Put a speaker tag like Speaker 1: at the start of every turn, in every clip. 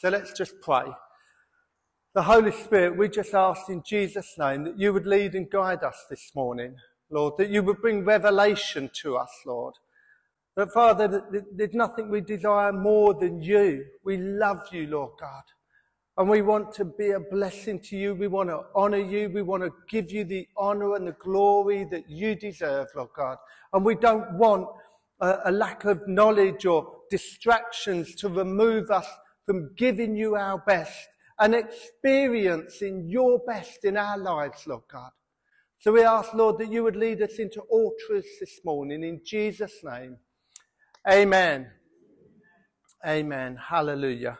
Speaker 1: So let's just pray. The Holy Spirit, we just ask in Jesus' name that you would lead and guide us this morning, Lord, that you would bring revelation to us, Lord. But Father, there's nothing we desire more than you. We love you, Lord God. And we want to be a blessing to you. We want to honor you. We want to give you the honor and the glory that you deserve, Lord God. And we don't want a, a lack of knowledge or distractions to remove us from giving you our best and experiencing your best in our lives, Lord God. So we ask, Lord, that you would lead us into all truths this morning in Jesus' name. Amen. Amen. Hallelujah.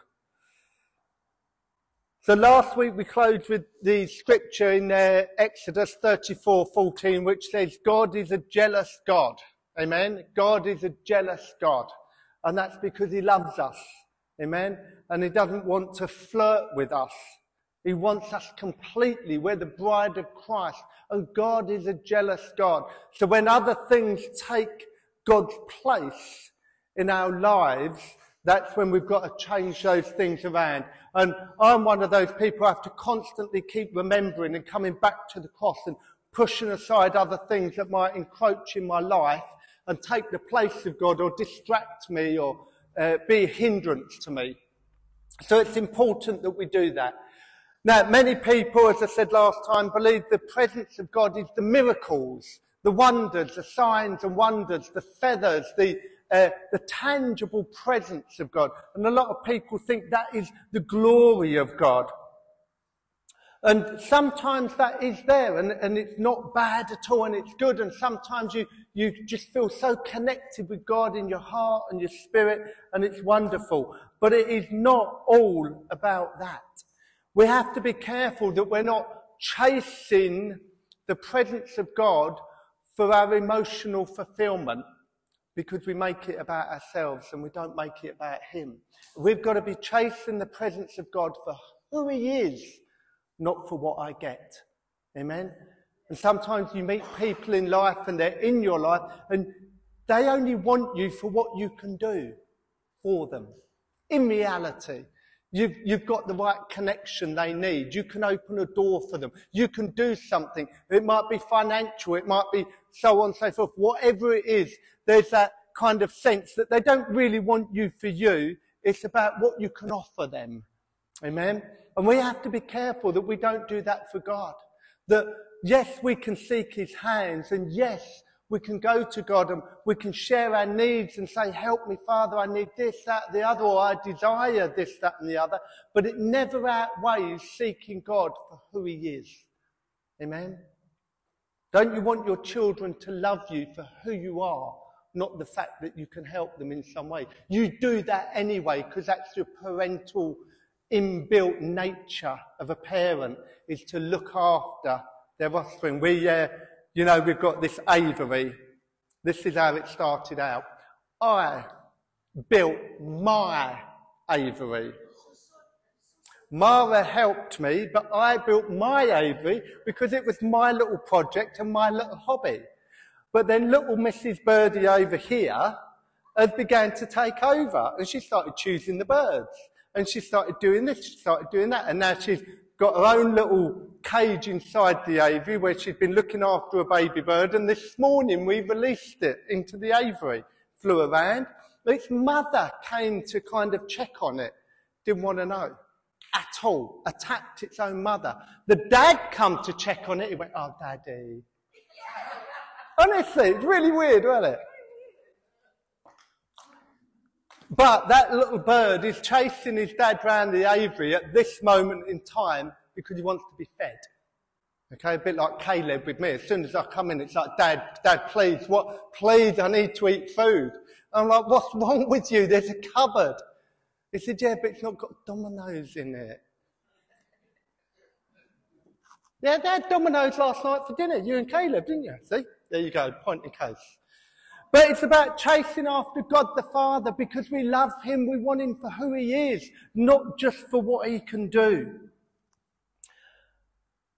Speaker 1: So last week we closed with the scripture in uh, Exodus 34:14, which says, God is a jealous God. Amen. God is a jealous God. And that's because he loves us. Amen. And he doesn't want to flirt with us. He wants us completely. We're the bride of Christ. And God is a jealous God. So when other things take God's place in our lives, that's when we've got to change those things around. And I'm one of those people I have to constantly keep remembering and coming back to the cross and pushing aside other things that might encroach in my life and take the place of God or distract me or uh, be a hindrance to me. So it's important that we do that. Now, many people, as I said last time, believe the presence of God is the miracles, the wonders, the signs and wonders, the feathers, the, uh, the tangible presence of God. And a lot of people think that is the glory of God. And sometimes that is there and, and it's not bad at all and it's good. And sometimes you, you just feel so connected with God in your heart and your spirit and it's wonderful. But it is not all about that. We have to be careful that we're not chasing the presence of God for our emotional fulfillment because we make it about ourselves and we don't make it about Him. We've got to be chasing the presence of God for who He is, not for what I get. Amen? And sometimes you meet people in life and they're in your life and they only want you for what you can do for them. In reality, You've, you've, got the right connection they need. You can open a door for them. You can do something. It might be financial. It might be so on and so forth. Whatever it is, there's that kind of sense that they don't really want you for you. It's about what you can offer them. Amen. And we have to be careful that we don't do that for God. That yes, we can seek his hands and yes, we can go to God and we can share our needs and say, help me, Father, I need this, that, the other, or I desire this, that, and the other. But it never outweighs seeking God for who he is. Amen? Don't you want your children to love you for who you are, not the fact that you can help them in some way? You do that anyway because that's your parental inbuilt nature of a parent is to look after their offspring. We, uh, you know, we've got this aviary. This is how it started out. I built my aviary. Mara helped me, but I built my aviary because it was my little project and my little hobby. But then little Mrs. Birdie over here has began to take over and she started choosing the birds and she started doing this, she started doing that and now she's got her own little cage inside the aviary where she'd been looking after a baby bird, and this morning we released it into the aviary, flew around. Its mother came to kind of check on it, didn't want to know at all, attacked its own mother. The dad come to check on it, he went, oh, daddy. Honestly, it's really weird, wasn't it? But that little bird is chasing his dad round the aviary at this moment in time because he wants to be fed. Okay, a bit like Caleb with me. As soon as I come in, it's like, Dad, Dad, please, what, please, I need to eat food. I'm like, what's wrong with you? There's a cupboard. He said, yeah, but it's not got Domino's in it. Yeah, they had Domino's last night for dinner, you and Caleb, didn't you? See? There you go, point in case. But it's about chasing after God the Father because we love Him. We want Him for who He is, not just for what He can do.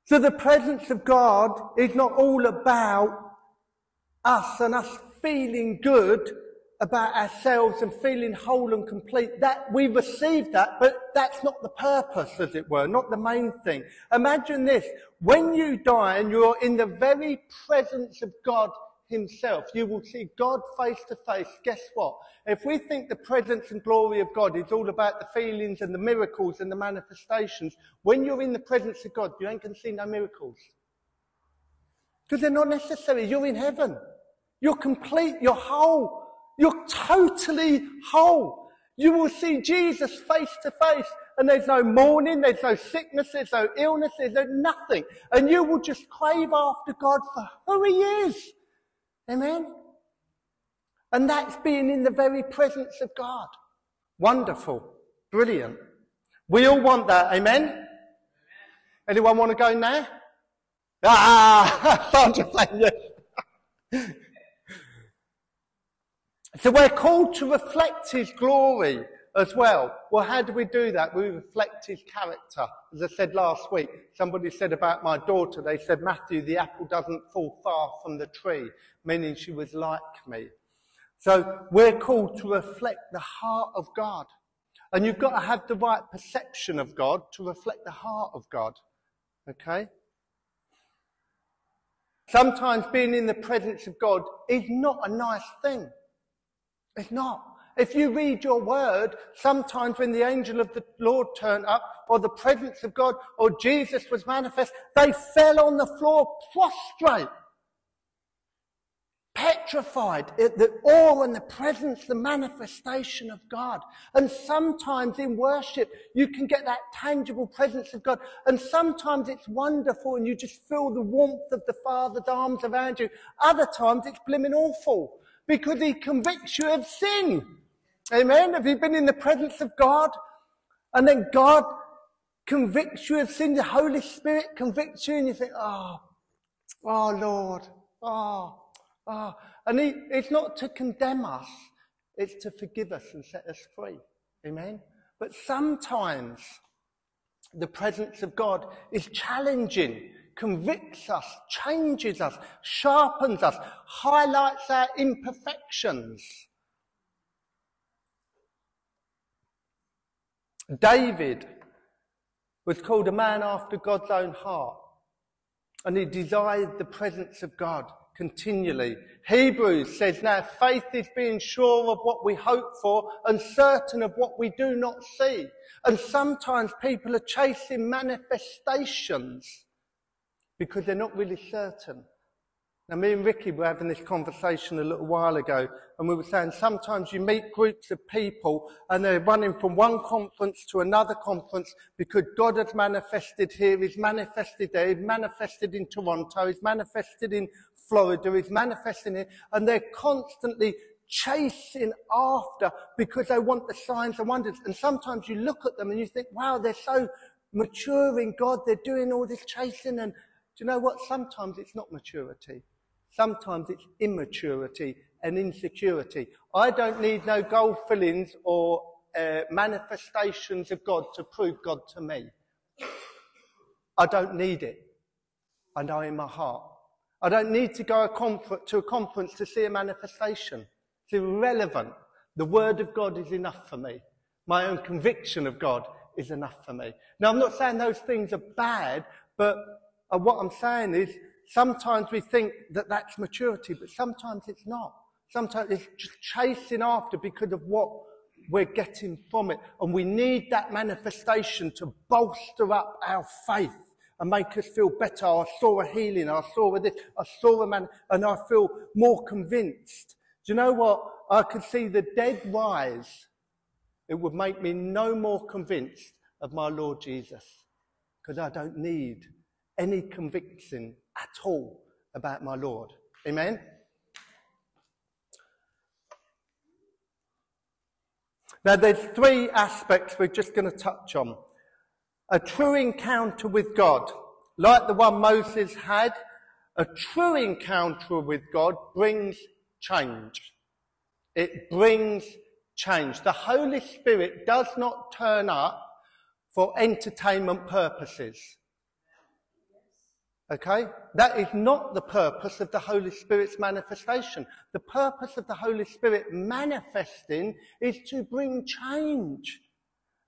Speaker 1: So the presence of God is not all about us and us feeling good about ourselves and feeling whole and complete. That we receive that, but that's not the purpose, as it were, not the main thing. Imagine this. When you die and you're in the very presence of God himself, you will see God face to face. Guess what? If we think the presence and glory of God is all about the feelings and the miracles and the manifestations, when you're in the presence of God, you ain't going to see no miracles. Because they're not necessary. You're in heaven. You're complete. You're whole. You're totally whole. You will see Jesus face to face and there's no mourning, there's no sickness, there's no illness, there's no nothing. And you will just crave after God for who He is. Amen? And that's being in the very presence of God. Wonderful. Brilliant. We all want that. Amen? Anyone want to go now? Ah, Sandra playing yes. So we're called to reflect His glory as well. Well, how do we do that? We reflect His character. As I said last week, somebody said about my daughter, they said, Matthew, the apple doesn't fall far from the tree, meaning she was like me. So we're called to reflect the heart of God. And you've got to have the right perception of God to reflect the heart of God. Okay? Sometimes being in the presence of God is not a nice thing. It's not. If you read your word, sometimes when the angel of the Lord turned up, or the presence of God, or Jesus was manifest, they fell on the floor prostrate, petrified at the awe and the presence, the manifestation of God. And sometimes in worship, you can get that tangible presence of God. And sometimes it's wonderful and you just feel the warmth of the Father's arms around you. Other times it's blimmin' awful because he convicts you of sin. Amen. Have you been in the presence of God? And then God convicts you of sin. The Holy Spirit convicts you and you think, oh, oh Lord, oh, oh. And he, it's not to condemn us. It's to forgive us and set us free. Amen. But sometimes the presence of God is challenging convicts us, changes us, sharpens us, highlights our imperfections. David was called a man after God's own heart, and he desired the presence of God continually. Hebrews says now faith is being sure of what we hope for and certain of what we do not see. And sometimes people are chasing manifestations because they're not really certain. Now, me and Ricky were having this conversation a little while ago, and we were saying sometimes you meet groups of people and they're running from one conference to another conference because God has manifested here, He's manifested there, He's manifested in Toronto, He's manifested in Florida, He's manifesting here, and they're constantly chasing after because they want the signs and wonders. And sometimes you look at them and you think, wow, they're so mature in God, they're doing all this chasing and do you know what? Sometimes it's not maturity. Sometimes it's immaturity and insecurity. I don't need no gold fillings or uh, manifestations of God to prove God to me. I don't need it. I know in my heart. I don't need to go a to a conference to see a manifestation. It's irrelevant. The Word of God is enough for me. My own conviction of God is enough for me. Now, I'm not saying those things are bad, but and what I'm saying is, sometimes we think that that's maturity, but sometimes it's not. Sometimes it's just chasing after because of what we're getting from it. And we need that manifestation to bolster up our faith and make us feel better. I saw a healing. I saw a this. I saw a man and I feel more convinced. Do you know what? I could see the dead rise. It would make me no more convinced of my Lord Jesus because I don't need any conviction at all about my Lord. Amen? Now, there's three aspects we're just going to touch on. A true encounter with God, like the one Moses had, a true encounter with God brings change. It brings change. The Holy Spirit does not turn up for entertainment purposes. Okay? That is not the purpose of the Holy Spirit's manifestation. The purpose of the Holy Spirit manifesting is to bring change.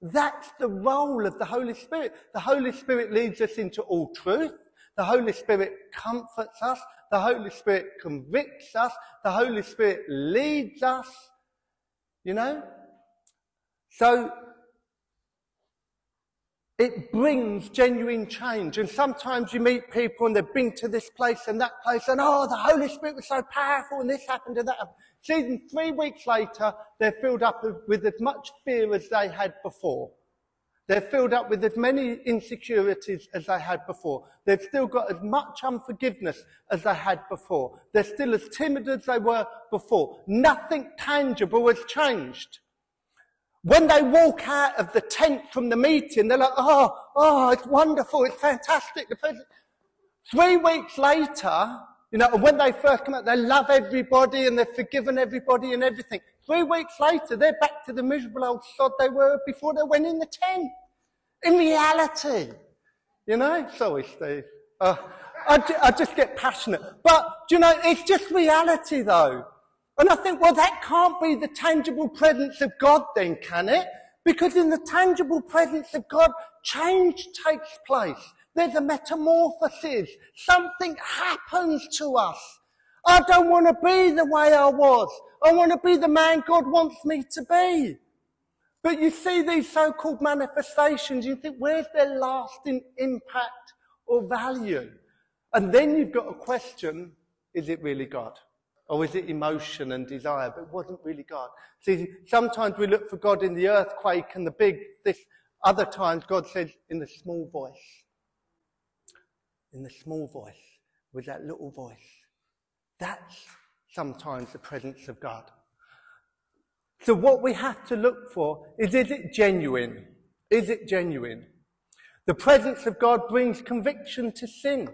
Speaker 1: That's the role of the Holy Spirit. The Holy Spirit leads us into all truth. The Holy Spirit comforts us. The Holy Spirit convicts us. The Holy Spirit leads us. You know? So, it brings genuine change. And sometimes you meet people and they've been to this place and that place and oh, the Holy Spirit was so powerful and this happened and that happened. See, three weeks later, they're filled up with as much fear as they had before. They're filled up with as many insecurities as they had before. They've still got as much unforgiveness as they had before. They're still as timid as they were before. Nothing tangible has changed. When they walk out of the tent from the meeting, they're like, oh, oh, it's wonderful, it's fantastic. Three weeks later, you know, when they first come out, they love everybody and they've forgiven everybody and everything. Three weeks later, they're back to the miserable old sod they were before they went in the tent. In reality. You know? Sorry, Steve. Uh, I, I just get passionate. But, you know, it's just reality though. And I think, well, that can't be the tangible presence of God then, can it? Because in the tangible presence of God, change takes place. There's a metamorphosis. Something happens to us. I don't want to be the way I was. I want to be the man God wants me to be. But you see these so-called manifestations, you think, where's their lasting impact or value? And then you've got a question, is it really God? Or is it emotion and desire? But it wasn't really God. See, sometimes we look for God in the earthquake and the big this. Other times God says in the small voice. In the small voice. With that little voice. That's sometimes the presence of God. So what we have to look for is, is it genuine? Is it genuine? The presence of God brings conviction to sin.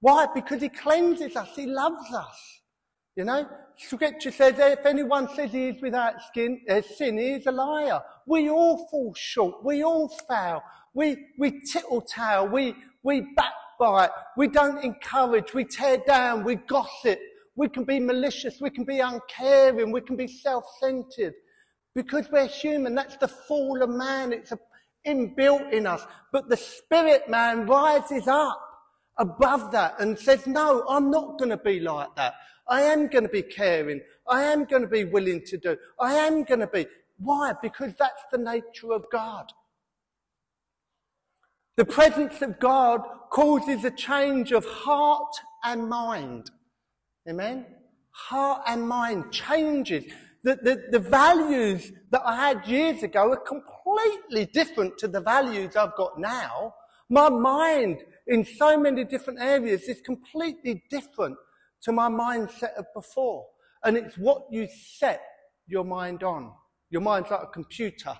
Speaker 1: Why? Because he cleanses us. He loves us. You know, scripture says if anyone says he is without skin, uh, sin, he is a liar. We all fall short. We all fail. We, we tittle We, we backbite. We don't encourage. We tear down. We gossip. We can be malicious. We can be uncaring. We can be self-centered. Because we're human. That's the fall of man. It's a, inbuilt in us. But the spirit man rises up above that and says, no, I'm not going to be like that. I am going to be caring. I am going to be willing to do. I am going to be. Why? Because that's the nature of God. The presence of God causes a change of heart and mind. Amen? Heart and mind changes. The, the, the values that I had years ago are completely different to the values I've got now. My mind in so many different areas is completely different to my mindset of before. And it's what you set your mind on. Your mind's like a computer.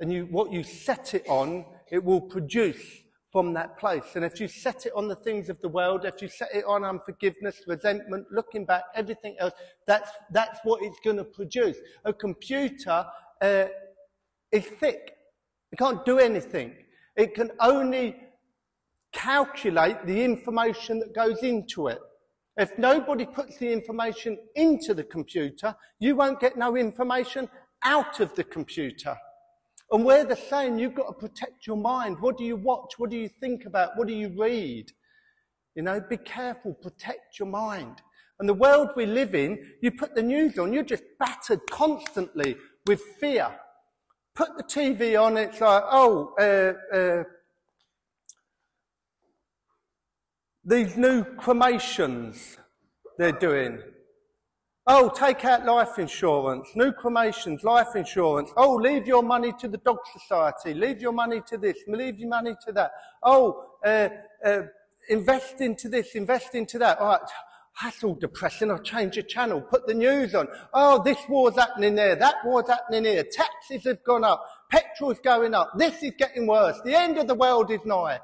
Speaker 1: And you, what you set it on, it will produce from that place. And if you set it on the things of the world, if you set it on unforgiveness, resentment, looking back, everything else, that's, that's what it's going to produce. A computer uh, is thick. It can't do anything. It can only calculate the information that goes into it. If nobody puts the information into the computer, you won't get no information out of the computer. And we're the same. You've got to protect your mind. What do you watch? What do you think about? What do you read? You know, be careful. Protect your mind. And the world we live in, you put the news on, you're just battered constantly with fear. Put the TV on, it's like, oh, uh, uh, these new cremations they're doing. Oh, take out life insurance, new cremations, life insurance. Oh, leave your money to the Dog Society, leave your money to this, leave your money to that. Oh, uh, uh, invest into this, invest into that. All right, that's all depressing. I'll change the channel, put the news on. Oh, this war's happening there, that war's happening here. Taxes have gone up, petrol's going up, this is getting worse, the end of the world is nigh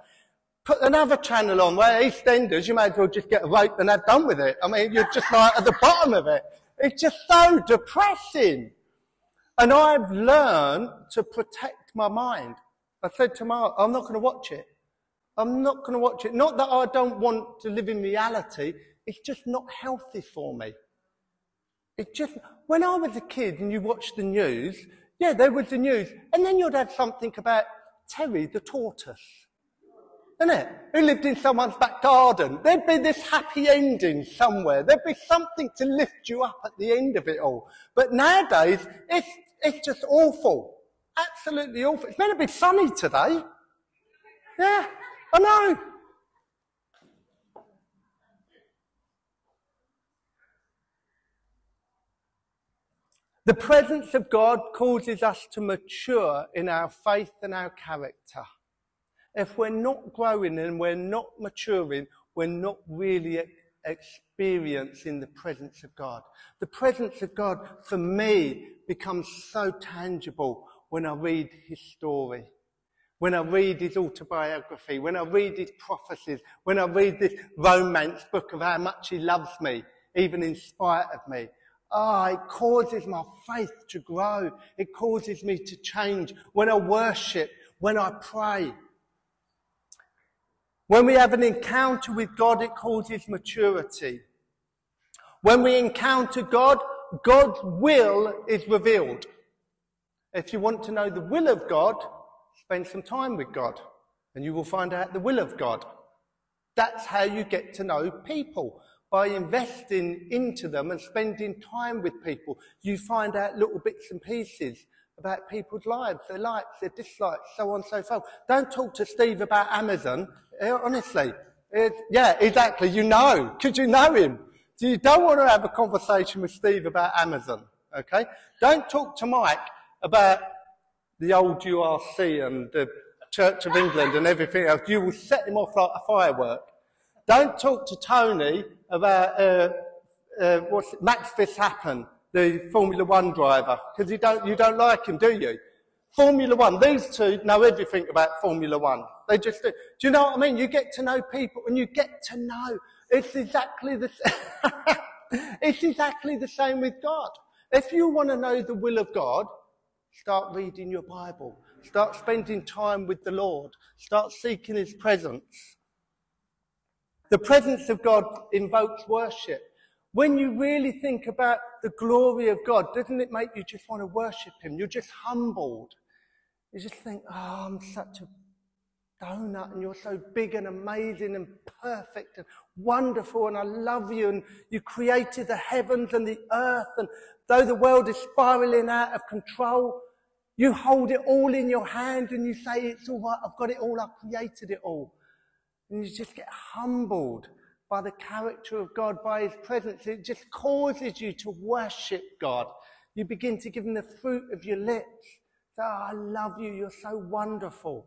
Speaker 1: put another channel on where EastEnders, you may as well just get a rope and have done with it. I mean, you're just like at the bottom of it. It's just so depressing. And I've learned to protect my mind. I said to Mark, I'm not going to watch it. I'm not going to watch it. Not that I don't want to live in reality. It's just not healthy for me. It just, when I was a kid and you watched the news, yeah, there was the news. And then you'd have something about Terry the tortoise. Who lived in someone's back garden. There'd be this happy ending somewhere. There'd be something to lift you up at the end of it all. But nowadays, it's, it's just awful. Absolutely awful. It's meant to be sunny today. Yeah, I know. The presence of God causes us to mature in our faith and our character. If we're not growing and we're not maturing, we're not really experiencing the presence of God. The presence of God, for me, becomes so tangible when I read his story. When I read his autobiography, when I read his prophecies, when I read this romance book of how much he loves me, even in spite of me, Ah, oh, it causes my faith to grow. It causes me to change when I worship, when I pray. When we have an encounter with God, it causes maturity. When we encounter God, God's will is revealed. If you want to know the will of God, spend some time with God and you will find out the will of God. That's how you get to know people by investing into them and spending time with people, you find out little bits and pieces about people's lives, their likes, their dislikes, so on and so forth. Don't talk to Steve about Amazon, eh, honestly. It, yeah, exactly. You know, because you know him. So you don't want to have a conversation with Steve about Amazon, okay? Don't talk to Mike about the old URC and the Church of England and everything else. You will set him off like a firework. Don't talk to Tony about uh, uh, what's it, Max the Formula One driver, because you don't, you don't like him, do you? Formula One, these two know everything about Formula One. They just do. Do you know what I mean? You get to know people and you get to know. It's exactly the, it's exactly the same with God. If you want to know the will of God, start reading your Bible. Start spending time with the Lord. Start seeking His presence. The presence of God invokes worship. When you really think about the glory of God, doesn't it make you just want to worship Him? You're just humbled. You just think, oh, I'm such a donut and you're so big and amazing and perfect and wonderful and I love you and you created the heavens and the earth and though the world is spiraling out of control, you hold it all in your hand and you say, it's all right, I've got it all, I've created it all. And you just get humbled by the character of God, by His presence. It just causes you to worship God. You begin to give Him the fruit of your lips. oh, I love you. You're so wonderful.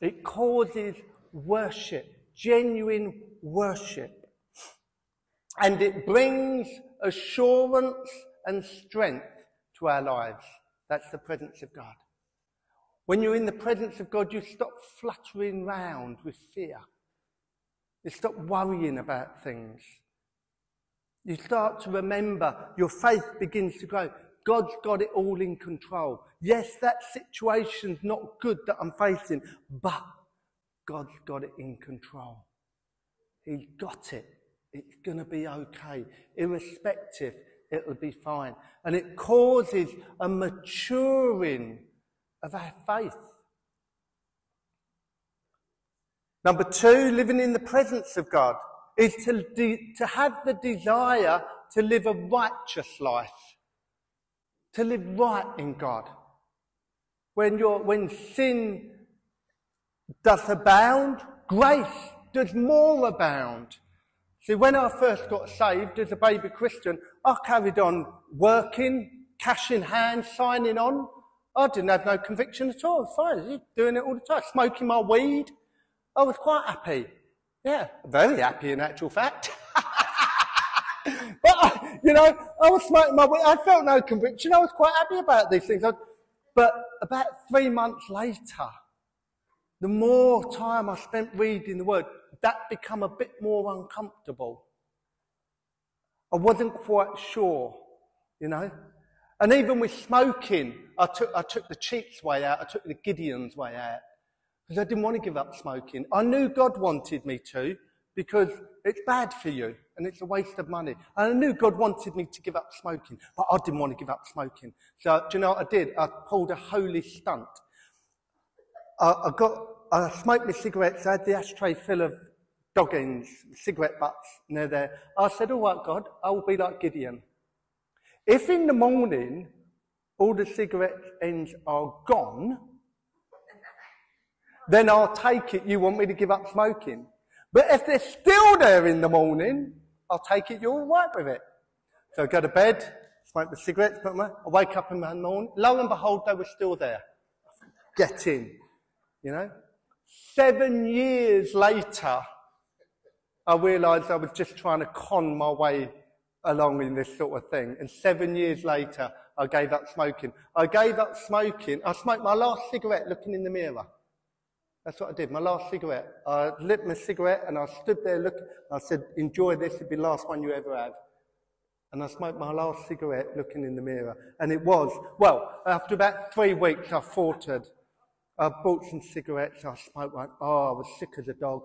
Speaker 1: It causes worship, genuine worship. And it brings assurance and strength to our lives. That's the presence of God. When you're in the presence of God, you stop fluttering round with fear. You stop worrying about things. You start to remember your faith begins to grow. God's got it all in control. Yes, that situation's not good that I'm facing, but God's got it in control. He's got it. It's going to be okay. Irrespective, it'll be fine. And it causes a maturing of our faith. Number two, living in the presence of God is to, de- to have the desire to live a righteous life, to live right in God. When, you're, when sin does abound, grace does more abound. See, when I first got saved as a baby Christian, I carried on working, cash in hand, signing on. I didn't have no conviction at all. Fine, doing it all the time, smoking my weed. Oh, I was quite happy. Yeah, very happy in actual fact. but, uh, you know, I was smoking my weed. I felt no conviction. I was quite happy about these things. But about three months later, the more time I spent reading the word, that became a bit more uncomfortable. I wasn't quite sure, you know. And even with smoking, I took, I took the cheats way out, I took the Gideon's way out. Because I didn't want to give up smoking. I knew God wanted me to because it's bad for you and it's a waste of money. And I knew God wanted me to give up smoking, but I didn't want to give up smoking. So, do you know what I did? I pulled a holy stunt. I, I got, I smoked my cigarettes. I had the ashtray full of dog ends, cigarette butts near there. I said, all right, God, I will be like Gideon. If in the morning all the cigarette ends are gone, then I'll take it you want me to give up smoking. But if they're still there in the morning, I'll take it you're all right with it. So I go to bed, smoke the cigarettes, them I wake up in the morning, lo and behold, they were still there. Get in. You know? Seven years later, I realised I was just trying to con my way along in this sort of thing. And seven years later, I gave up smoking. I gave up smoking. I smoked my last cigarette looking in the mirror. That's what I did. My last cigarette. I lit my cigarette and I stood there looking. I said, enjoy this. It'll be the last one you ever have. And I smoked my last cigarette looking in the mirror. And it was, well, after about three weeks, I faltered. I bought some cigarettes. I smoked one. Oh, I was sick as a dog.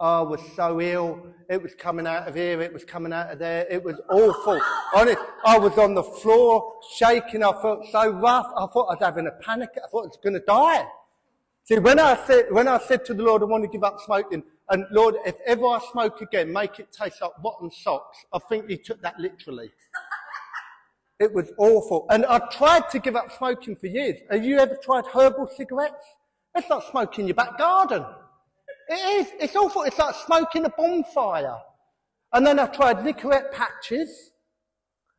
Speaker 1: Ah, I was so ill. It was coming out of here. It was coming out of there. It was awful. Honest, I was on the floor shaking. I felt so rough. I thought I was having a panic. I thought I was going to die. See, when I said, when I said to the Lord, I want to give up smoking, and Lord, if ever I smoke again, make it taste like rotten socks. I think he took that literally. It was awful. And I tried to give up smoking for years. Have you ever tried herbal cigarettes? It's like smoking in your back garden. It is. It's awful. It's like smoking a bonfire. And then I tried Nicorette patches.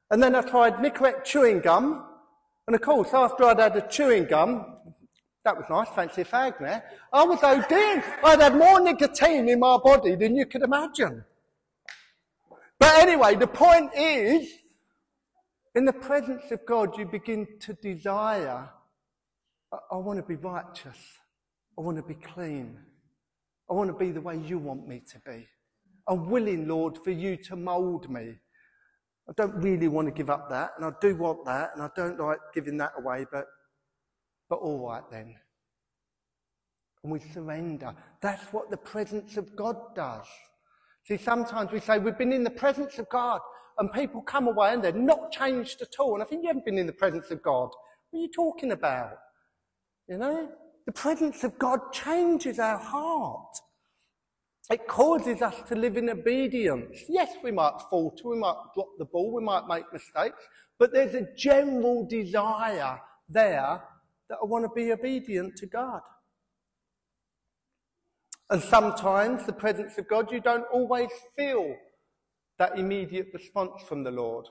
Speaker 1: And then I tried Nicorette chewing gum. And of course, after I'd had a chewing gum, that was nice, fancy fag there. I was ODing. I'd had more nicotine in my body than you could imagine. But anyway, the point is, in the presence of God, you begin to desire, I, I want to be righteous. I want to be clean. I want to be the way you want me to be. I'm willing, Lord, for you to mould me. I don't really want to give up that, and I do want that, and I don't like giving that away, but, but all right then. And we surrender. That's what the presence of God does. See, sometimes we say we've been in the presence of God, and people come away and they're not changed at all. And I think you haven't been in the presence of God. What are you talking about? You know? The presence of God changes our heart. It causes us to live in obedience. Yes, we might falter, we might drop the ball, we might make mistakes, but there's a general desire there that I want to be obedient to God. And sometimes the presence of God, you don't always feel that immediate response from the Lord.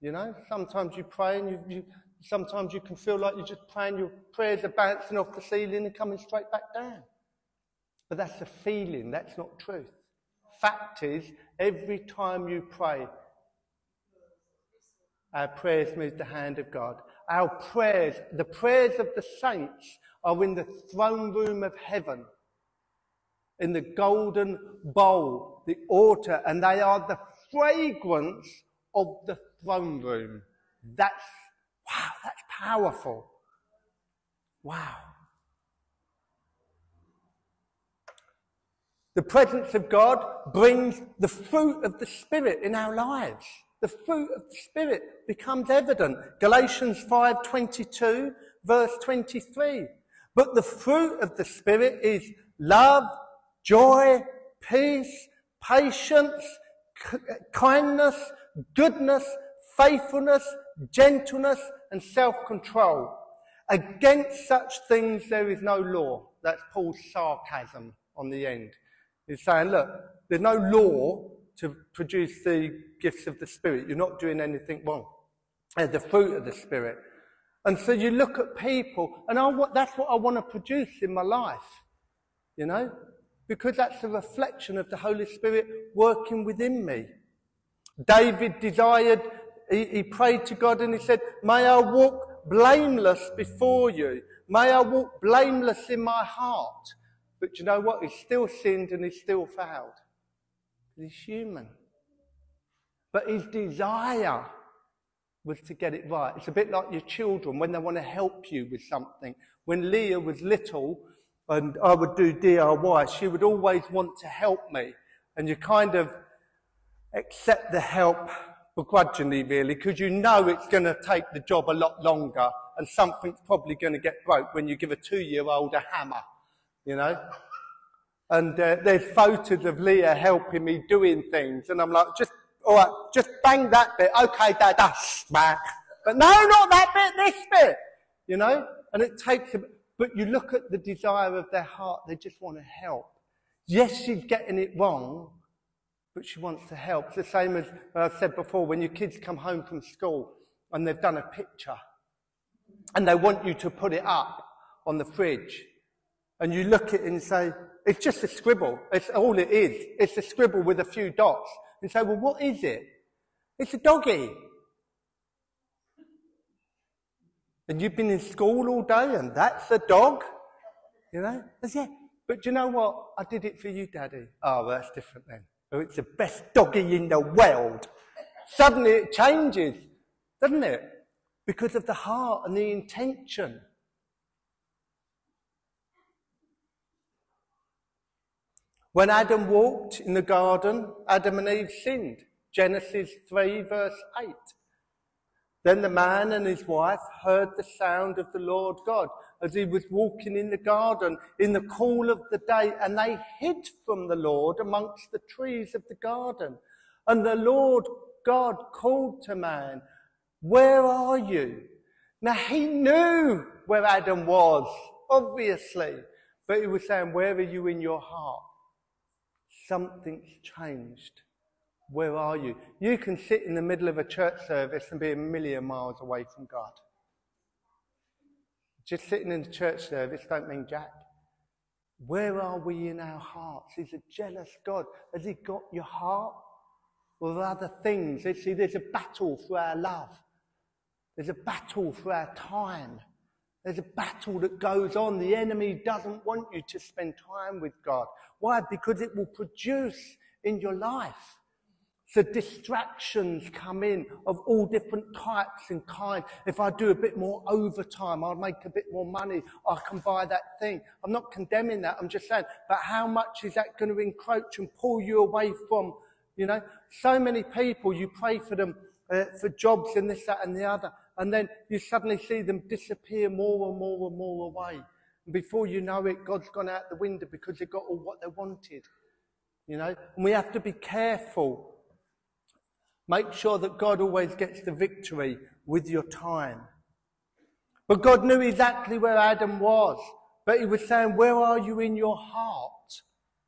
Speaker 1: You know, sometimes you pray and you, you Sometimes you can feel like you're just praying, your prayers are bouncing off the ceiling and coming straight back down. But that's a feeling, that's not truth. Fact is, every time you pray, our prayers move the hand of God. Our prayers, the prayers of the saints, are in the throne room of heaven, in the golden bowl, the altar, and they are the fragrance of the throne room. That's Wow, that's powerful. Wow. The presence of God brings the fruit of the Spirit in our lives. The fruit of the Spirit becomes evident. Galatians 5:22 verse 23. But the fruit of the Spirit is love, joy, peace, patience, kindness, goodness, faithfulness, gentleness, and self-control. Against such things there is no law. That's Paul's sarcasm on the end. He's saying, look, there's no law to produce the gifts of the Spirit. You're not doing anything wrong. There's the fruit of the Spirit. And so you look at people, and I, that's what I want to produce in my life, you know, because that's a reflection of the Holy Spirit working within me. David desired he, he prayed to God and he said, May I walk blameless before you. May I walk blameless in my heart. But you know what? He still sinned and he still failed. He's human. But his desire was to get it right. It's a bit like your children when they want to help you with something. When Leah was little, and I would do DIY, she would always want to help me. And you kind of accept the help begrudgingly, really, because you know it's going to take the job a lot longer and something's probably going to get broke when you give a two-year-old a hammer, you know? And uh, there's photos of Leah helping me doing things, and I'm like, just, all right, just bang that bit. Okay, Dad, that's smack. But no, not that bit, this bit, you know? And it takes a, but you look at the desire of their heart, they just want to help. Yes, she's getting it wrong, but she wants to help. It's the same as I said before, when your kids come home from school and they've done a picture and they want you to put it up on the fridge and you look at it and say, it's just a scribble. It's all it is. It's a scribble with a few dots. And say, well, what is it? It's a doggy. And you've been in school all day and that's a dog? You know? yeah. But you know what? I did it for you, Daddy. Oh, well, that's different then. Oh, it's the best doggy in the world. Suddenly it changes, doesn't it? Because of the heart and the intention. When Adam walked in the garden, Adam and Eve sinned. Genesis 3 verse 8. Then the man and his wife heard the sound of the Lord God as he was walking in the garden in the cool of the day, and they hid from the Lord amongst the trees of the garden. And the Lord God called to man, Where are you? Now he knew where Adam was, obviously, but he was saying, Where are you in your heart? Something's changed. Where are you? You can sit in the middle of a church service and be a million miles away from God. Just sitting in the church service don't mean jack. Where are we in our hearts? He's a jealous God. Has He got your heart? With other things. See, there's a battle for our love. There's a battle for our time. There's a battle that goes on. The enemy doesn't want you to spend time with God. Why? Because it will produce in your life so distractions come in of all different types and kinds. If I do a bit more overtime, I'll make a bit more money. I can buy that thing. I'm not condemning that. I'm just saying, but how much is that going to encroach and pull you away from, you know, so many people, you pray for them uh, for jobs and this, that and the other. And then you suddenly see them disappear more and more and more away. And before you know it, God's gone out the window because they got all what they wanted. You know, and we have to be careful Make sure that God always gets the victory with your time. But God knew exactly where Adam was. But he was saying, where are you in your heart,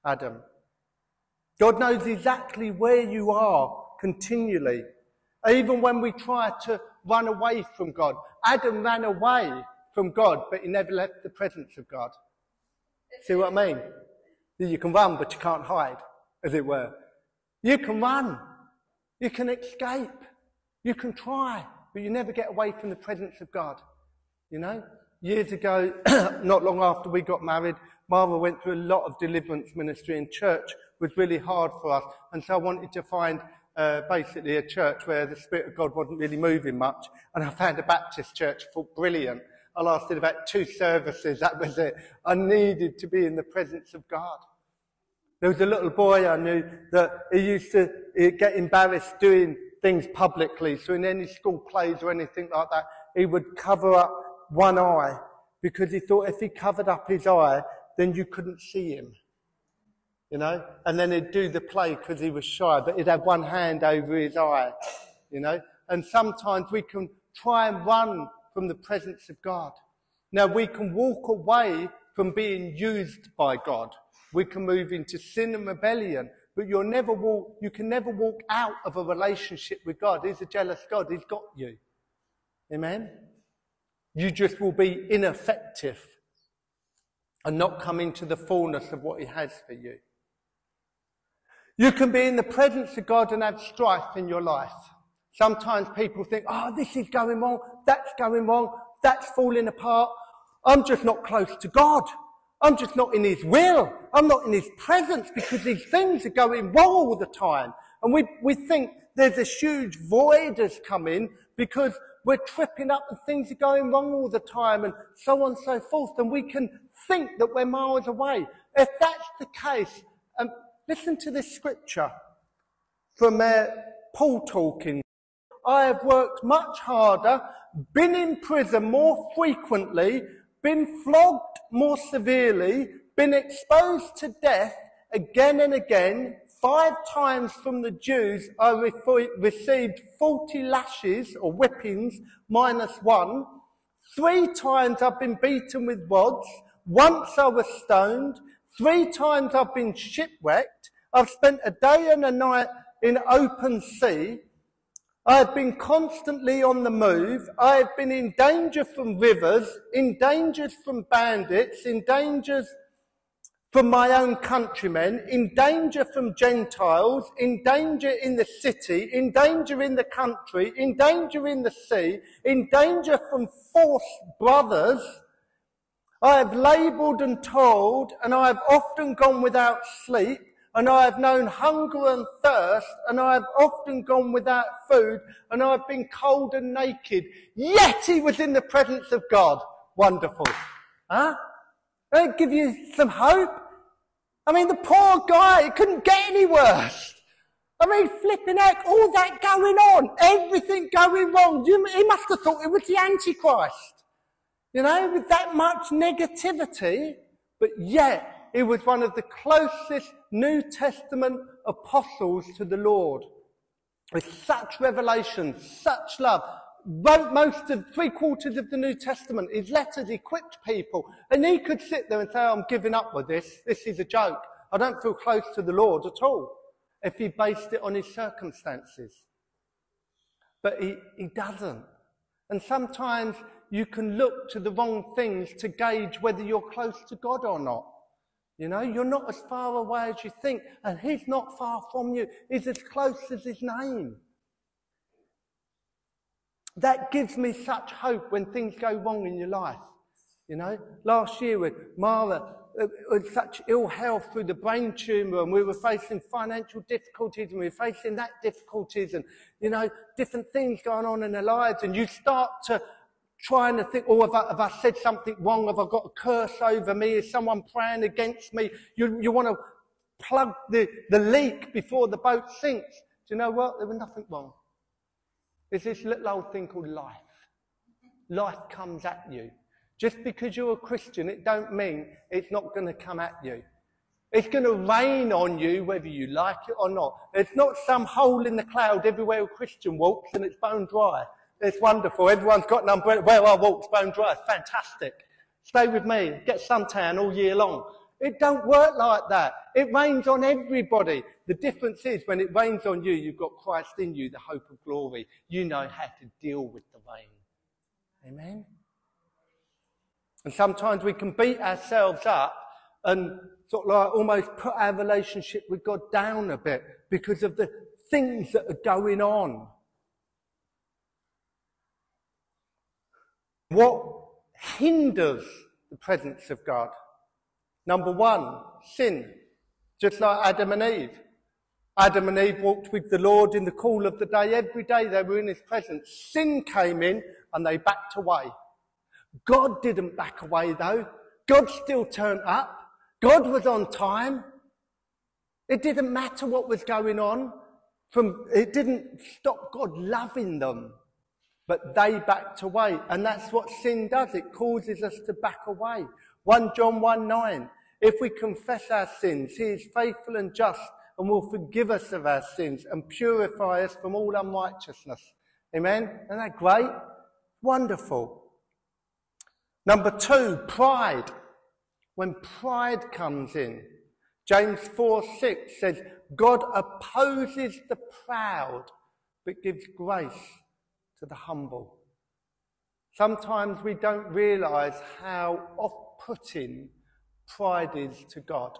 Speaker 1: Adam? God knows exactly where you are continually. Even when we try to run away from God. Adam ran away from God, but he never left the presence of God. See what I mean? You can run, but you can't hide, as it were. You can run, you can escape. You can try, but you never get away from the presence of God. You know? Years ago, not long after we got married, Mara went through a lot of deliverance ministry and church was really hard for us. And so I wanted to find uh, basically a church where the Spirit of God wasn't really moving much. And I found a Baptist church, thought brilliant. I lasted about two services. That was it. I needed to be in the presence of God. There was a little boy I knew that he used to get embarrassed doing things publicly. So in any school plays or anything like that, he would cover up one eye because he thought if he covered up his eye, then you couldn't see him. You know? And then he'd do the play because he was shy, but he'd have one hand over his eye. You know? And sometimes we can try and run from the presence of God. Now we can walk away from being used by God we can move into sin and rebellion. But you'll never walk, you can never walk out of a relationship with God. He's a jealous God. He's got you. Amen? You just will be ineffective and not come into the fullness of what He has for you. You can be in the presence of God and have strife in your life. Sometimes people think, oh, this is going wrong, that's going wrong, that's falling apart. I'm just not close to God. I'm just not in his will. I'm not in his presence because these things are going wrong all the time. And we, we think there's a huge void has come in because we're tripping up and things are going wrong all the time and so on and so forth. And we can think that we're miles away. If that's the case, um, listen to this scripture from uh, Paul talking. I have worked much harder, been in prison more frequently, been flogged more severely, been exposed to death again and again. Five times from the Jews I re- received 40 lashes or whippings minus one. Three times I've been beaten with rods. Once I was stoned. Three times I've been shipwrecked. I've spent a day and a night in open sea. I have been constantly on the move. I have been in danger from rivers, in danger from bandits, in danger from my own countrymen, in danger from Gentiles, in danger in the city, in danger in the country, in danger in the sea, in danger from false brothers. I have labelled and told, and I have often gone without sleep and I have known hunger and thirst, and I have often gone without food, and I have been cold and naked. Yet he was in the presence of God. Wonderful. Huh? That give you some hope? I mean, the poor guy, it couldn't get any worse. I mean, flipping heck, all that going on, everything going wrong. You, he must have thought it was the Antichrist. You know, with that much negativity, but yet he was one of the closest New Testament apostles to the Lord. With such revelation, such love, wrote most of three quarters of the New Testament. His letters equipped people. And he could sit there and say, I'm giving up with this. This is a joke. I don't feel close to the Lord at all. If he based it on his circumstances. But he, he doesn't. And sometimes you can look to the wrong things to gauge whether you're close to God or not. You know, you're not as far away as you think, and He's not far from you. He's as close as His name. That gives me such hope when things go wrong in your life. You know, last year with Mara, uh, with such ill health through the brain tumour, and we were facing financial difficulties, and we were facing that difficulties, and you know, different things going on in our lives, and you start to trying to think, oh, have I, have I said something wrong? Have I got a curse over me? Is someone praying against me? You, you want to plug the, the leak before the boat sinks. Do you know what? There was nothing wrong. There's this little old thing called life. Life comes at you. Just because you're a Christian, it don't mean it's not going to come at you. It's going to rain on you whether you like it or not. It's not some hole in the cloud everywhere a Christian walks and it's bone dry. It's wonderful. Everyone's got an umbrella. Where I walk, bone dry. Fantastic. Stay with me. Get suntan all year long. It don't work like that. It rains on everybody. The difference is when it rains on you, you've got Christ in you, the hope of glory. You know how to deal with the rain. Amen. And sometimes we can beat ourselves up and sort of like almost put our relationship with God down a bit because of the things that are going on. What hinders the presence of God? Number one, sin. Just like Adam and Eve. Adam and Eve walked with the Lord in the cool of the day. Every day they were in His presence. Sin came in and they backed away. God didn't back away though. God still turned up. God was on time. It didn't matter what was going on. From, it didn't stop God loving them but they backed away. And that's what sin does. It causes us to back away. 1 John 1 9. If we confess our sins, he is faithful and just and will forgive us of our sins and purify us from all unrighteousness. Amen? Isn't that great? Wonderful. Number two, pride. When pride comes in, James 4 6 says, God opposes the proud, but gives grace to the humble. Sometimes we don't realize how off putting pride is to God.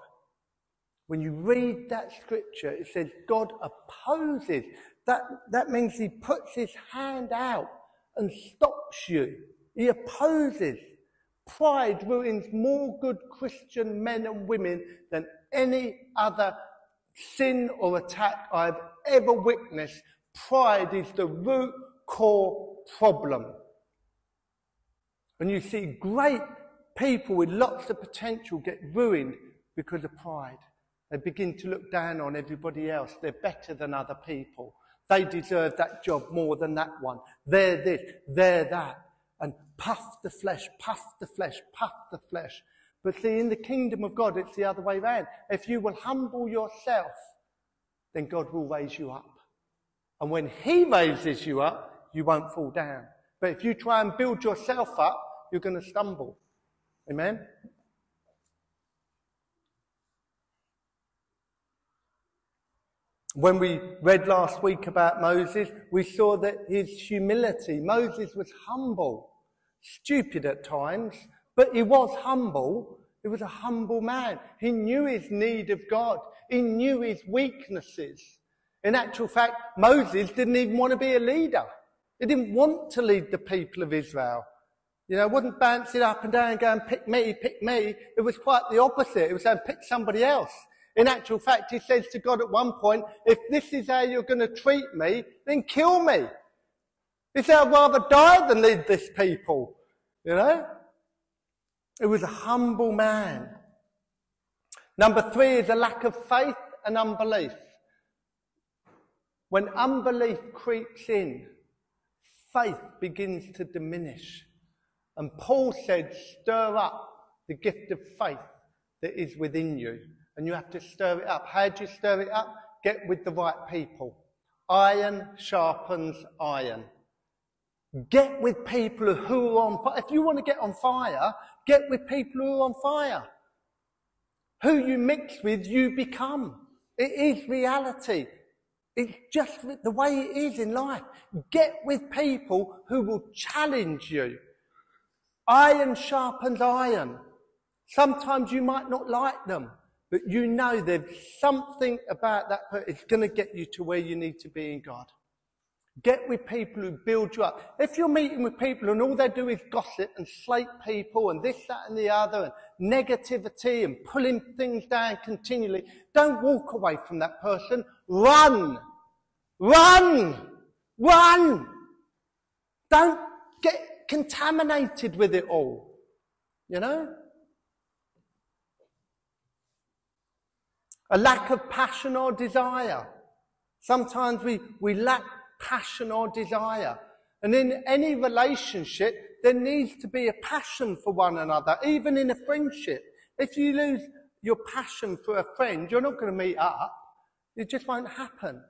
Speaker 1: When you read that scripture, it says God opposes. That, that means he puts his hand out and stops you. He opposes. Pride ruins more good Christian men and women than any other sin or attack I've ever witnessed. Pride is the root core problem. And you see great people with lots of potential get ruined because of pride. They begin to look down on everybody else. They're better than other people. They deserve that job more than that one. They're this, they're that. And puff the flesh, puff the flesh, puff the flesh. But see, in the kingdom of God, it's the other way around. If you will humble yourself, then God will raise you up. And when He raises you up, you won't fall down. But if you try and build yourself up, you're going to stumble. Amen? When we read last week about Moses, we saw that his humility, Moses was humble, stupid at times, but he was humble. He was a humble man. He knew his need of God. He knew his weaknesses. In actual fact, Moses didn't even want to be a leader. He didn't want to lead the people of Israel. You know, wouldn't bounce it up and down and going, pick me, pick me. It was quite the opposite. It was saying, pick somebody else. In actual fact, he says to God at one point, if this is how you're going to treat me, then kill me. He said, I'd rather die than lead this people. You know? It was a humble man. Number three is a lack of faith and unbelief. When unbelief creeps in, faith begins to diminish. And Paul said, stir up the gift of faith that is within you. And you have to stir it up. How do you stir it up? Get with the right people. Iron sharpens iron. Get with people who are on fire. If you want to get on fire, get with people who are on fire. Who you mix with, you become. It is reality. It's just the way it is in life. Get with people who will challenge you. Iron sharpens iron. Sometimes you might not like them, but you know there's something about that person. It's going to get you to where you need to be in God. Get with people who build you up. If you're meeting with people and all they do is gossip and slate people and this, that and the other and negativity and pulling things down continually, don't walk away from that person. Run! Run! Run! Don't get contaminated with it all. You know? A lack of passion or desire. Sometimes we, we lack passion or desire. And in any relationship, there needs to be a passion for one another, even in a friendship. If you lose your passion for a friend, you're not going to meet up. It just won't happen.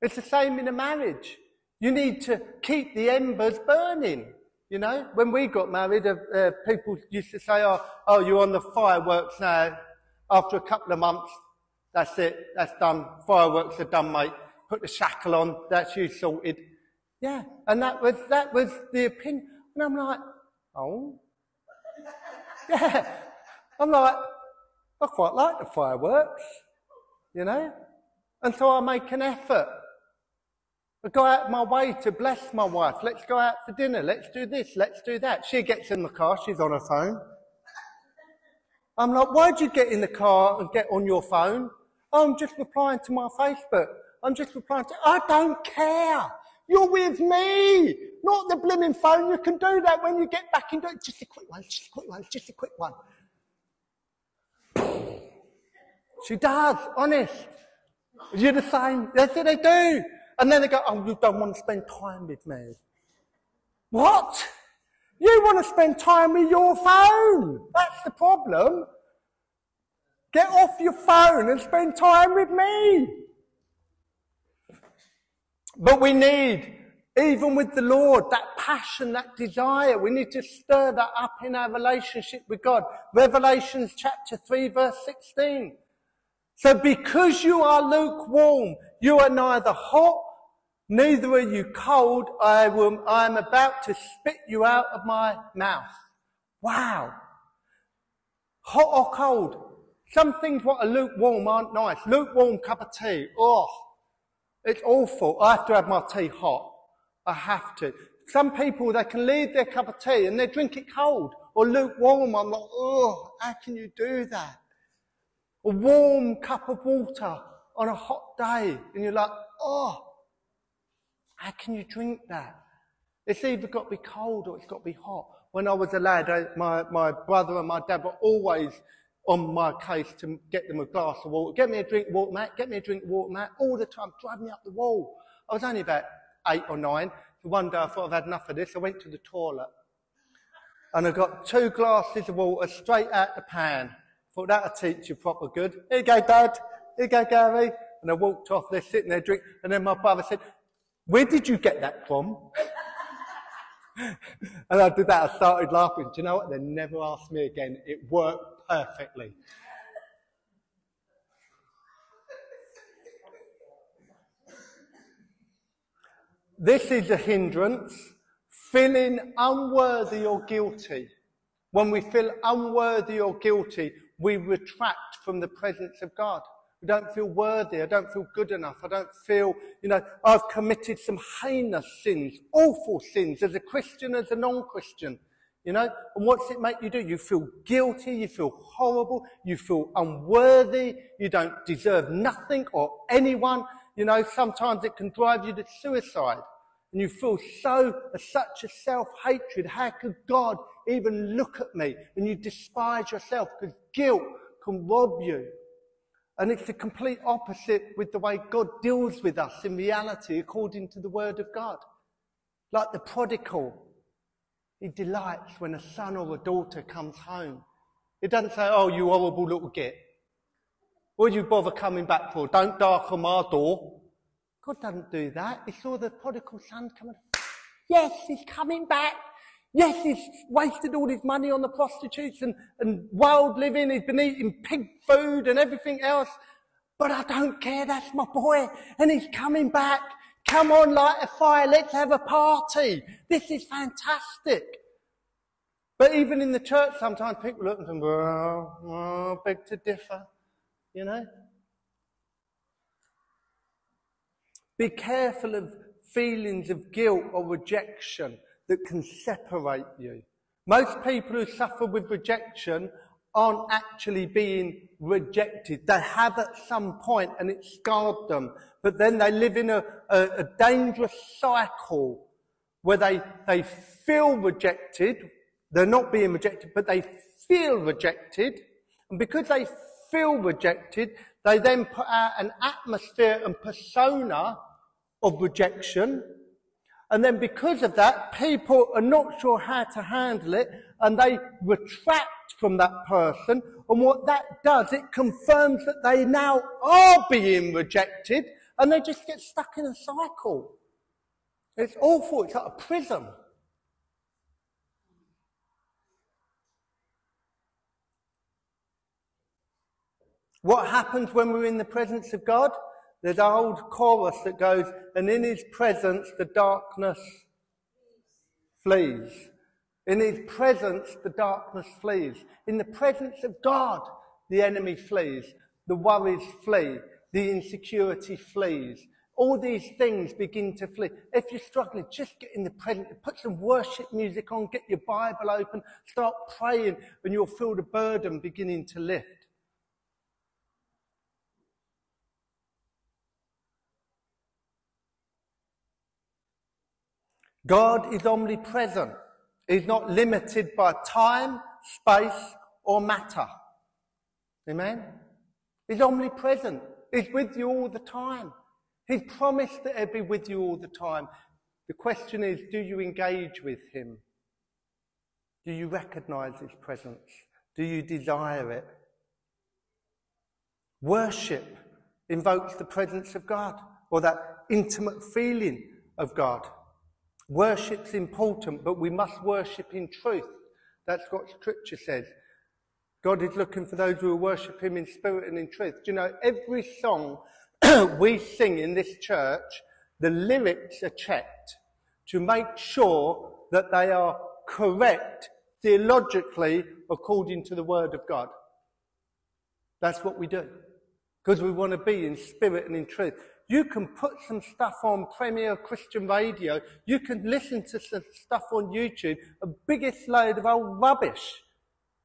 Speaker 1: It's the same in a marriage. You need to keep the embers burning. You know, when we got married, uh, uh, people used to say, oh, oh, you're on the fireworks now. After a couple of months, that's it. That's done. Fireworks are done, mate put the shackle on, that's you sorted. Yeah, and that was, that was the opinion. And I'm like, oh. yeah. I'm like, I quite like the fireworks, you know? And so I make an effort. I go out my way to bless my wife. Let's go out for dinner. Let's do this. Let's do that. She gets in the car. She's on her phone. I'm like, why'd you get in the car and get on your phone? Oh, I'm just replying to my Facebook. I'm just replying to, I don't care. You're with me, not the blimmin' phone. You can do that when you get back into it. Just a quick one, just a quick one, just a quick one. She does, honest. You're the same. That's what they do. And then they go, oh, you don't want to spend time with me. What? You want to spend time with your phone. That's the problem. Get off your phone and spend time with me. But we need, even with the Lord, that passion, that desire. We need to stir that up in our relationship with God. Revelations chapter 3 verse 16. So because you are lukewarm, you are neither hot, neither are you cold, I, will, I am about to spit you out of my mouth. Wow. Hot or cold? Some things what are lukewarm aren't nice. Lukewarm cup of tea. Oh, it's awful. I have to have my tea hot. I have to. Some people, they can leave their cup of tea and they drink it cold or lukewarm. I'm like, oh, how can you do that? A warm cup of water on a hot day and you're like, oh, how can you drink that? It's either got to be cold or it's got to be hot. When I was a lad, I, my, my brother and my dad were always on my case to get them a glass of water. Get me a drink of water, Matt. Get me a drink of water, Matt. All the time, driving me up the wall. I was only about eight or nine. So one day I thought I've had enough of this. I went to the toilet and I got two glasses of water straight out the pan. Thought that'll teach you proper good. Here you go, Dad. Here you go, Gary. And I walked off there, sitting there drinking. And then my brother said, where did you get that from? and I did that. I started laughing. Do you know what? They never asked me again. It worked perfectly. This is a hindrance. Feeling unworthy or guilty. When we feel unworthy or guilty, we retract from the presence of God. We don't feel worthy. I don't feel good enough. I don't feel, you know, I've committed some heinous sins, awful sins as a Christian, as a non-Christian. You know, and what's it make you do? You feel guilty, you feel horrible, you feel unworthy, you don't deserve nothing or anyone. You know, sometimes it can drive you to suicide. And you feel so, such a self-hatred. How could God even look at me? And you despise yourself because guilt can rob you. And it's the complete opposite with the way God deals with us in reality according to the word of God. Like the prodigal. He delights when a son or a daughter comes home. It doesn't say, oh, you horrible little git. What do you bother coming back for? Don't darken my door. God doesn't do that. He saw the prodigal son coming. Yes, he's coming back. Yes, he's wasted all his money on the prostitutes and, and wild living. He's been eating pig food and everything else. But I don't care. That's my boy. And he's coming back. Come on, light a fire. Let's have a party. This is fantastic. But even in the church, sometimes people look and think, well, well, beg to differ. You know? Be careful of feelings of guilt or rejection that can separate you. Most people who suffer with rejection aren't actually being rejected. They have at some point and it scarred them. But then they live in a, a, a dangerous cycle where they, they feel rejected. They're not being rejected, but they feel rejected. And because they feel rejected, they then put out an atmosphere and persona of rejection and then because of that, people are not sure how to handle it and they retract from that person. And what that does, it confirms that they now are being rejected and they just get stuck in a cycle. It's awful. It's like a prison. What happens when we're in the presence of God? There's an old chorus that goes, and in his presence the darkness flees. In his presence the darkness flees. In the presence of God the enemy flees. The worries flee. The insecurity flees. All these things begin to flee. If you're struggling, just get in the presence, put some worship music on, get your Bible open, start praying, and you'll feel the burden beginning to lift. God is omnipresent. He's not limited by time, space, or matter. Amen? He's omnipresent. He's with you all the time. He's promised that he'll be with you all the time. The question is, do you engage with him? Do you recognize his presence? Do you desire it? Worship invokes the presence of God or that intimate feeling of God. Worship's important, but we must worship in truth. That's what scripture says. God is looking for those who will worship him in spirit and in truth. Do you know, every song we sing in this church, the lyrics are checked to make sure that they are correct theologically according to the word of God. That's what we do. Because we want to be in spirit and in truth. You can put some stuff on Premier Christian Radio. You can listen to some stuff on YouTube, a biggest load of old rubbish.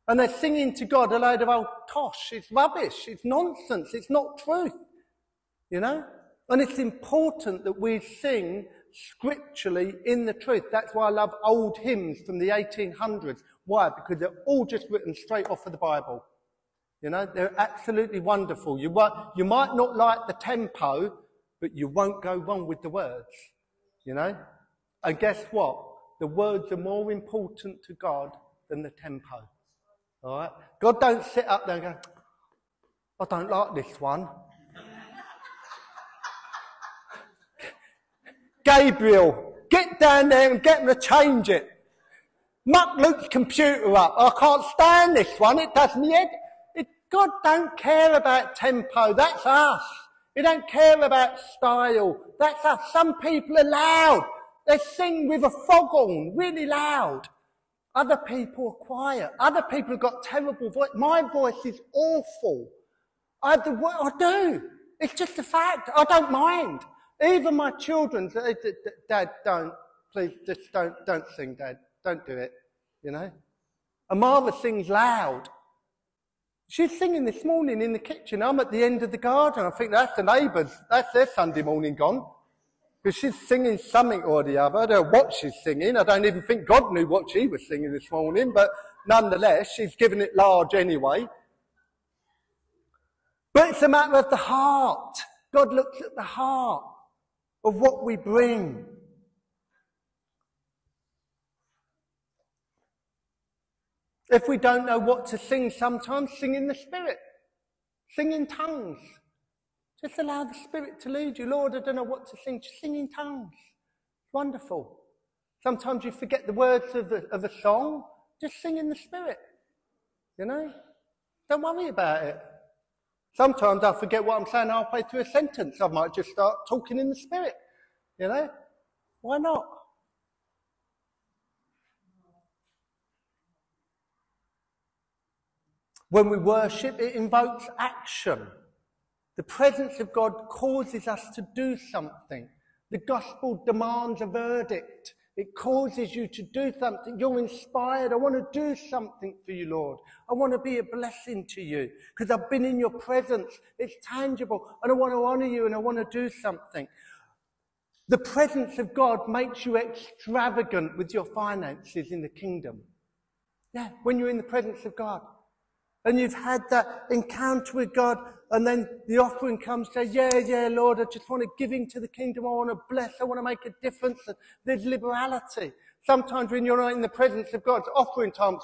Speaker 1: And they're singing to God a load of old tosh. It's rubbish. It's nonsense. It's not truth. You know? And it's important that we sing scripturally in the truth. That's why I love old hymns from the 1800s. Why? Because they're all just written straight off of the Bible. You know, they're absolutely wonderful. You might, you might not like the tempo, but you won't go wrong with the words. You know? And guess what? The words are more important to God than the tempo. Alright? God don't sit up there and go, I don't like this one. Gabriel, get down there and get them to change it. Muck Luke's computer up. I can't stand this one. It does me head. It, God don't care about tempo. That's us. He don't care about style. That's us. Some people are loud. They sing with a foghorn, really loud. Other people are quiet. Other people have got terrible voice. My voice is awful. I, I do. It's just a fact. I don't mind. Even my children, Dad, don't, please, just don't, don't sing, Dad. Don't do it, you know. And Martha sings loud. She's singing this morning in the kitchen. I'm at the end of the garden. I think that's the neighbours. That's their Sunday morning gone. Because she's singing something or the other. I don't know what she's singing. I don't even think God knew what she was singing this morning. But nonetheless, she's given it large anyway. But it's a matter of the heart. God looks at the heart of what we bring. If we don't know what to sing, sometimes sing in the Spirit, sing in tongues. Just allow the Spirit to lead you. Lord, I don't know what to sing. Just sing in tongues. Wonderful. Sometimes you forget the words of, of a song. Just sing in the Spirit. You know? Don't worry about it. Sometimes I forget what I'm saying halfway through a sentence. I might just start talking in the Spirit. You know? Why not? When we worship, it invokes action. The presence of God causes us to do something. The gospel demands a verdict. It causes you to do something. You're inspired. I want to do something for you, Lord. I want to be a blessing to you because I've been in your presence. It's tangible and I want to honor you and I want to do something. The presence of God makes you extravagant with your finances in the kingdom. Yeah, when you're in the presence of God and you've had that encounter with God and then the offering comes, say, yeah, yeah, Lord, I just want to give into the kingdom. I want to bless. I want to make a difference. And there's liberality. Sometimes when you're not in the presence of oh, God, offering time,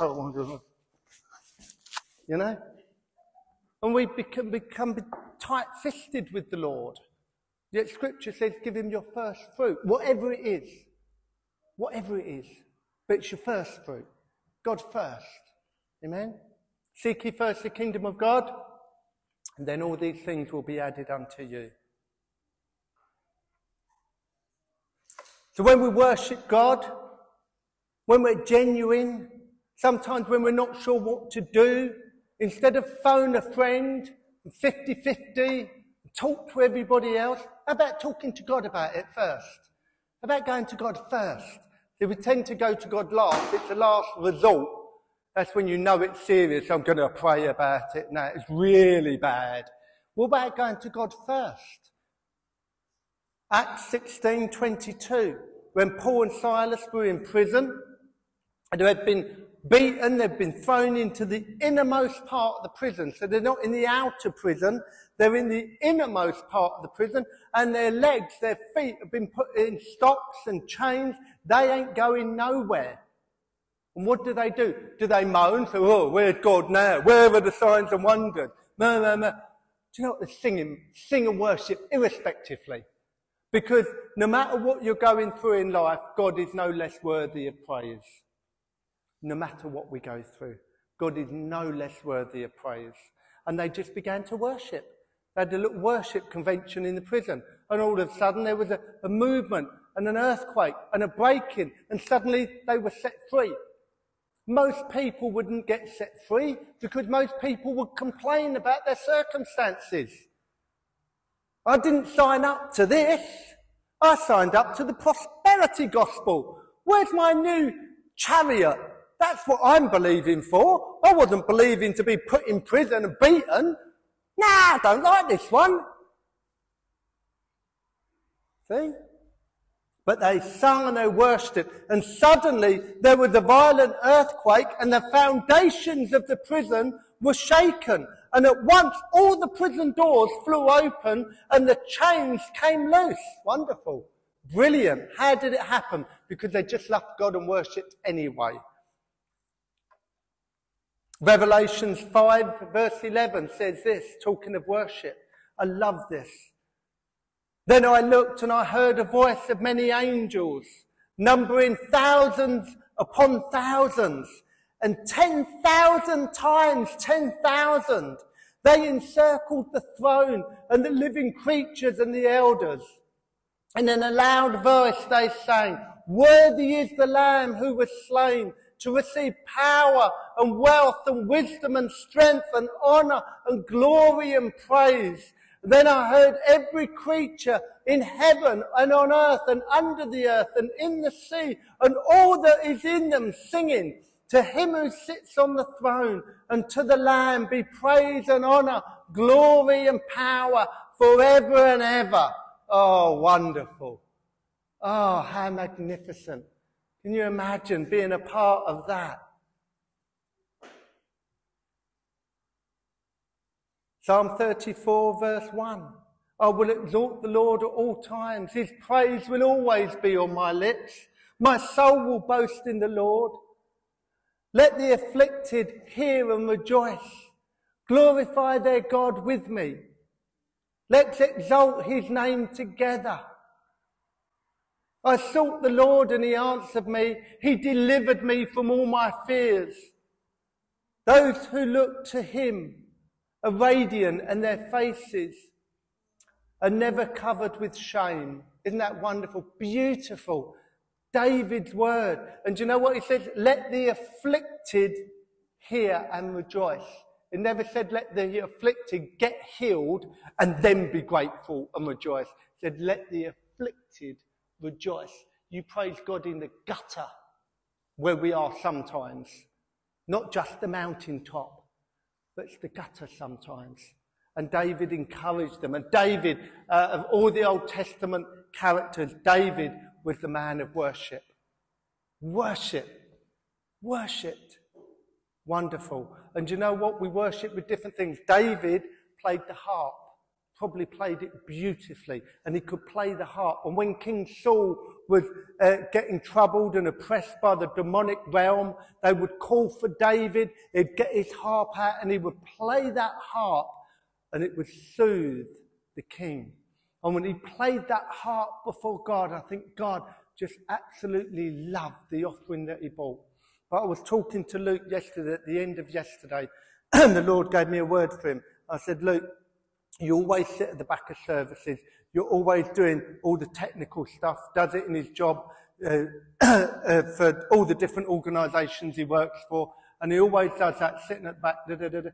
Speaker 1: you know? And we become, become tight-fisted with the Lord. Yet scripture says, give him your first fruit, whatever it is. Whatever it is. But it's your first fruit. God first. Amen? Seek ye first the kingdom of God, and then all these things will be added unto you. So when we worship God, when we're genuine, sometimes when we're not sure what to do, instead of phone a friend 50-50, talk to everybody else, how about talking to God about it first? How about going to God first? If we tend to go to God last, it's the last resort. That's when you know it's serious. I'm going to pray about it now. It's really bad. What about going to God first? Acts 16, 22. When Paul and Silas were in prison, and they had been beaten, they'd been thrown into the innermost part of the prison. So they're not in the outer prison, they're in the innermost part of the prison, and their legs, their feet have been put in stocks and chains. They ain't going nowhere. And what do they do? Do they moan? So, oh, where's God now? Where are the signs and wonders? No, no, no. Do you know what they're singing? Sing and worship irrespectively. Because no matter what you're going through in life, God is no less worthy of praise. No matter what we go through, God is no less worthy of praise. And they just began to worship. They had a little worship convention in the prison. And all of a sudden there was a, a movement and an earthquake and a breaking. And suddenly they were set free. Most people wouldn't get set free because most people would complain about their circumstances. I didn't sign up to this. I signed up to the prosperity gospel. Where's my new chariot? That's what I'm believing for. I wasn't believing to be put in prison and beaten. Nah, I don't like this one. See? But they sung and they worshipped. And suddenly there was a violent earthquake and the foundations of the prison were shaken. And at once all the prison doors flew open and the chains came loose. Wonderful. Brilliant. How did it happen? Because they just loved God and worshipped anyway. Revelations 5 verse 11 says this, talking of worship. I love this. Then I looked and I heard a voice of many angels, numbering thousands upon thousands, and 10,000 times 10,000. They encircled the throne and the living creatures and the elders. And in a loud voice they sang, Worthy is the Lamb who was slain to receive power and wealth and wisdom and strength and honor and glory and praise. Then I heard every creature in heaven and on earth and under the earth and in the sea and all that is in them singing to him who sits on the throne and to the Lamb be praise and honor, glory and power forever and ever. Oh, wonderful. Oh, how magnificent. Can you imagine being a part of that? Psalm 34 verse 1. I will exalt the Lord at all times. His praise will always be on my lips. My soul will boast in the Lord. Let the afflicted hear and rejoice. Glorify their God with me. Let's exalt his name together. I sought the Lord and he answered me. He delivered me from all my fears. Those who look to him are radiant and their faces are never covered with shame. Isn't that wonderful? Beautiful. David's word. And do you know what he says? Let the afflicted hear and rejoice. It never said let the afflicted get healed and then be grateful and rejoice. It said let the afflicted rejoice. You praise God in the gutter where we are sometimes, not just the mountaintop but it's the gutter sometimes. And David encouraged them. And David, uh, of all the Old Testament characters, David was the man of worship. Worship. Worshipped. Wonderful. And you know what? We worship with different things. David played the harp probably played it beautifully and he could play the harp. And when King Saul was uh, getting troubled and oppressed by the demonic realm, they would call for David, he'd get his harp out and he would play that harp and it would soothe the king. And when he played that harp before God, I think God just absolutely loved the offering that he brought. But I was talking to Luke yesterday, at the end of yesterday, and the Lord gave me a word for him. I said, Luke, you always sit at the back of services. You're always doing all the technical stuff, does it in his job uh, uh, for all the different organisations he works for. And he always does that, sitting at the back. Da, da, da,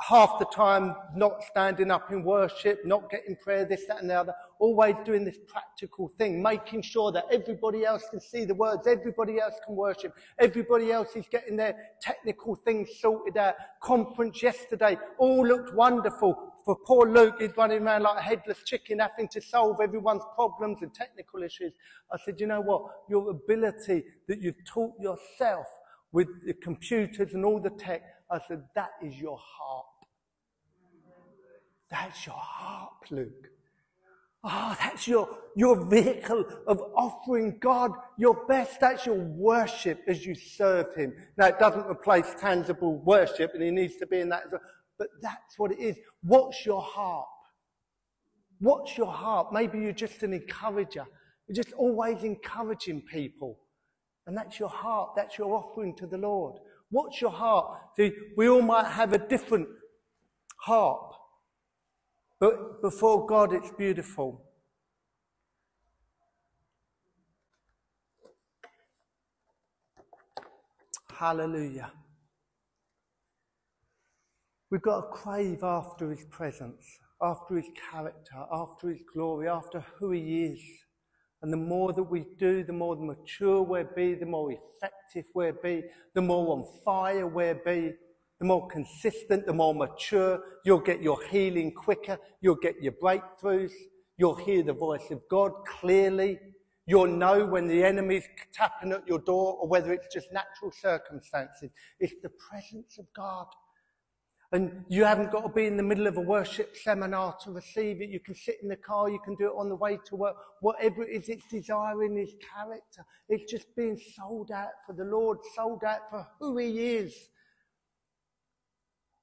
Speaker 1: half the time not standing up in worship, not getting prayer, this, that, and the other, always doing this practical thing, making sure that everybody else can see the words, everybody else can worship, everybody else is getting their technical things sorted out. Conference yesterday all looked wonderful. For poor Luke, he's running around like a headless chicken, having to solve everyone's problems and technical issues. I said, you know what? Your ability that you've taught yourself with the computers and all the tech, I said, that is your harp. That's your harp, Luke. Oh, that's your, your vehicle of offering God your best. That's your worship as you serve Him. Now, it doesn't replace tangible worship, and He needs to be in that. But that's what it is. What's your harp? What's your harp? Maybe you're just an encourager. You're just always encouraging people. And that's your heart. That's your offering to the Lord. What's your heart? See, we all might have a different harp. But before God, it's beautiful. Hallelujah. We've got to crave after his presence, after his character, after his glory, after who he is. And the more that we do, the more mature we'll be, the more effective we'll be, the more on fire we'll be, the more consistent, the more mature. You'll get your healing quicker. You'll get your breakthroughs. You'll hear the voice of God clearly. You'll know when the enemy's tapping at your door or whether it's just natural circumstances. It's the presence of God. And you haven't got to be in the middle of a worship seminar to receive it. You can sit in the car, you can do it on the way to work. Whatever it is, it's desiring his character. It's just being sold out for the Lord, sold out for who he is.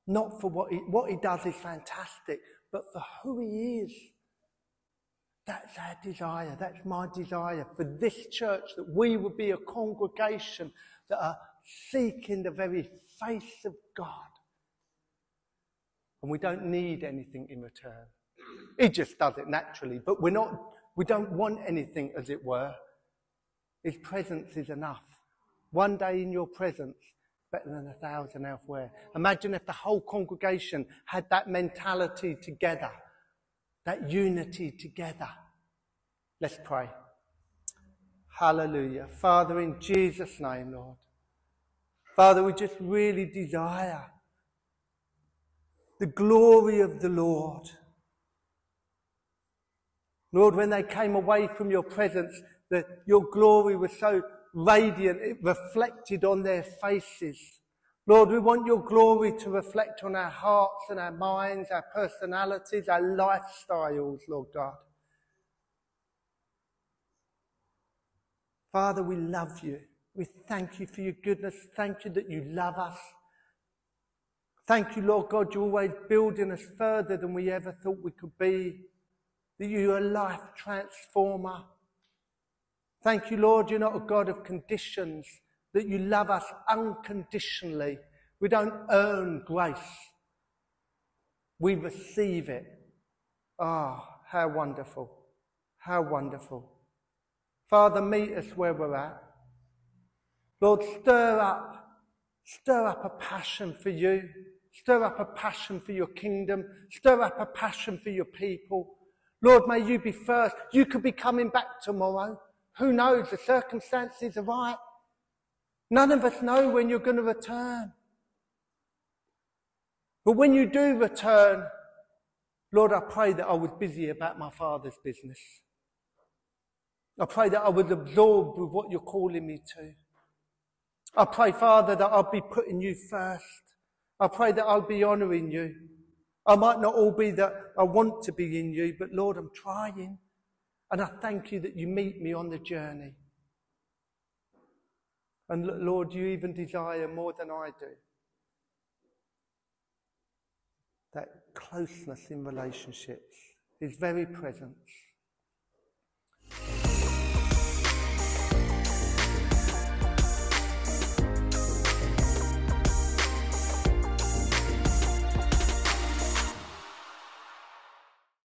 Speaker 1: Not for what he, what he does is fantastic, but for who he is. That's our desire. That's my desire for this church that we would be a congregation that are seeking the very face of God. And we don't need anything in return. He just does it naturally, but we're not, we don't want anything as it were. His presence is enough. One day in your presence, better than a thousand elsewhere. Imagine if the whole congregation had that mentality together that unity together. Let's pray. Hallelujah. Father, in Jesus' name, Lord. Father, we just really desire the glory of the Lord. Lord, when they came away from your presence, that your glory was so radiant, it reflected on their faces. Lord, we want your glory to reflect on our hearts and our minds, our personalities, our lifestyles, Lord God. Father, we love you. We thank you for your goodness. Thank you that you love us. Thank you, Lord God, you're always building us further than we ever thought we could be. That you're a life transformer. Thank you, Lord, you're not a God of conditions that you love us unconditionally. We don't earn grace. We receive it. Ah, oh, how wonderful. How wonderful. Father, meet us where we're at. Lord, stir up, stir up a passion for you. Stir up a passion for your kingdom. Stir up a passion for your people. Lord, may you be first. You could be coming back tomorrow. Who knows? The circumstances are right. None of us know when you're going to return. But when you do return, Lord, I pray that I was busy about my Father's business. I pray that I was absorbed with what you're calling me to. I pray, Father, that I'll be putting you first. I pray that I'll be honouring you. I might not all be that I want to be in you, but Lord, I'm trying. And I thank you that you meet me on the journey. And Lord, you even desire more than I do that closeness in relationships, His very presence.